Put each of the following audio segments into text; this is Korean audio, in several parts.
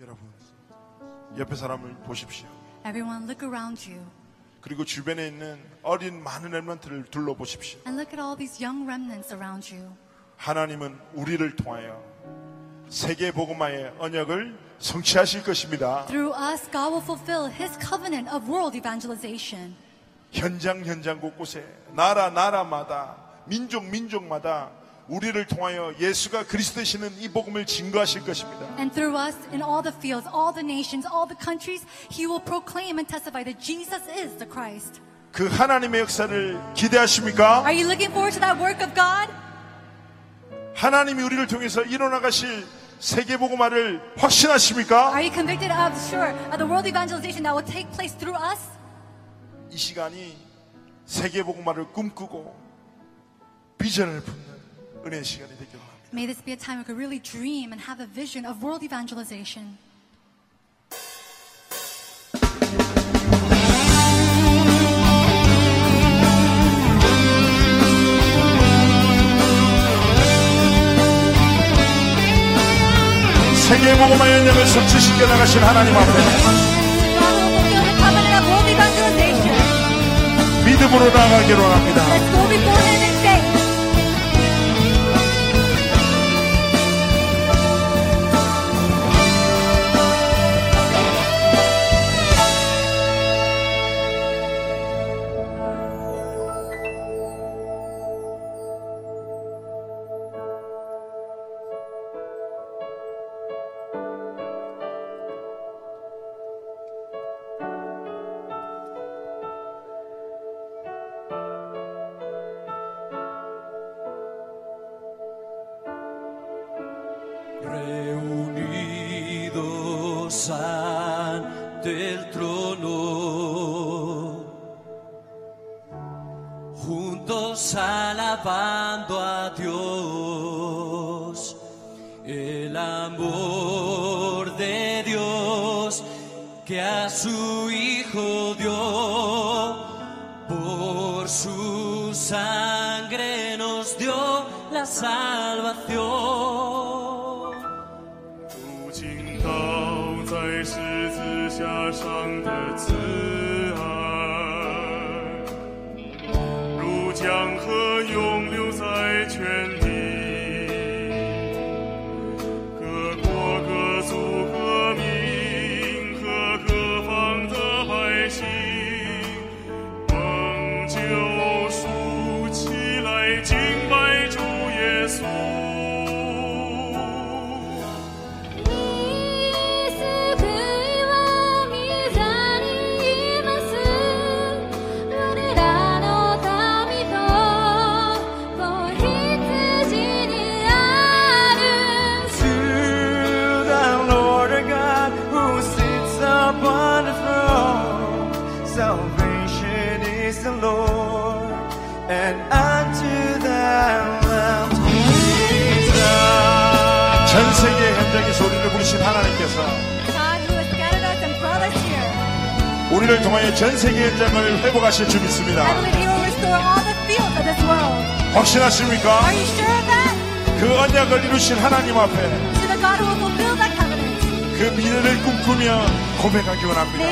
여러분, 옆에 사람을 보십시오. Everyone, look around you 그리고 주변에 있는 어린 많은 렘런트를 둘러보십시오. and look at all these young remnants around you. 하나님은 우리를 통하여 세계 복음화의 언약을 성취하실 것입니다. Through us, God will fulfill His covenant of world evangelization. 현장 현장 곳곳에 나라 나라마다 민족 민족마다 우리를 통하여 예수가 그리스도시는 이 복음을 증거하실 것입니다. And through us, in all the fields, all the nations, all the countries, He will proclaim and testify that Jesus is the Christ. 그 하나님의 역사를 기대하십니까? Are you looking forward to that work of God? 하나님이 우리를 통해서 일어나가실 세계 복음화를 확신하십니까? Are you convicted of, sure, of the world evangelization that will take place through us? 이 시간이 세계 복음화를 꿈꾸고 비전을 품는 은혜의 시간이 되길 바랍니다. May this be a time we could really dream and have a vision of world evangelization. 세계 복음화의 연약을 성취시켜 나가신 하나님 앞에. 믿음으로 나아가기로 합니다. Reunidos ante el trono, juntos alabando a Dios, el amor de Dios que a su Hijo dio, por su sangre nos dio la salvación. 如江河 전 세계 현장의 소리를 부르신 하나님께서. 우리를 통하여 전 세계 현장을 회복하실 줄 믿습니다. believe He will restore all the fields of this world. 확신하십니까? Are you sure of that? 그 언약을 이루신 하나님 앞에 To the God who will fulfill that covenant. 그 미래를 꿈꾸며 고백하기 원합니다.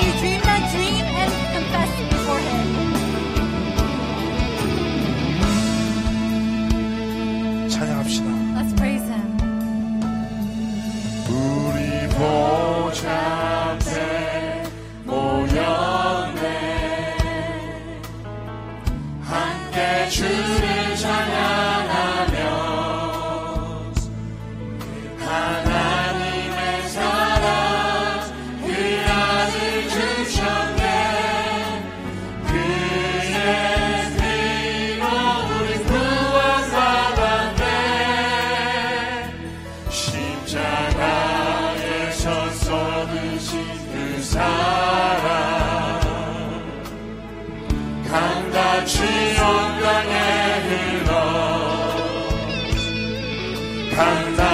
Panta.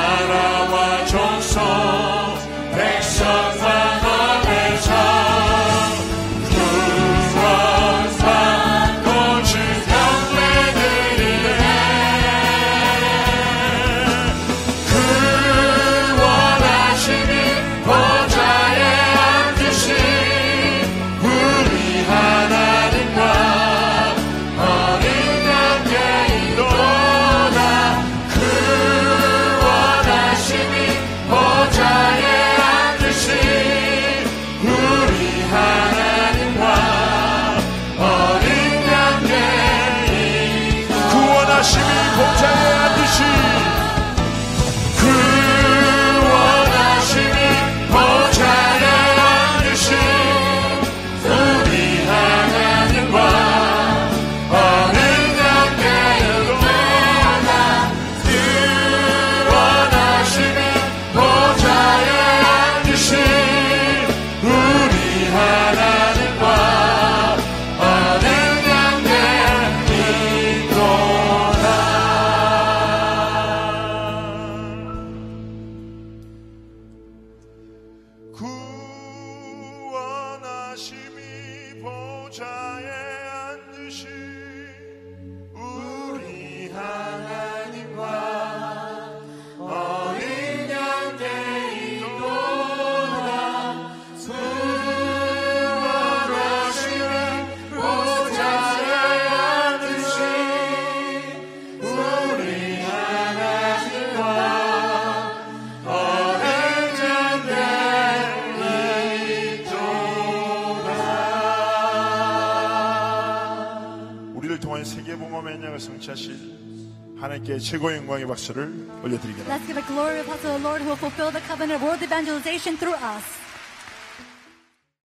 2024년 세계봉화 매년을 성취하신 하나님께 최고의 영광의 박수를 올려드리겠습니다. Let's give a glory to the Lord who fulfilled the covenant world evangelization through us.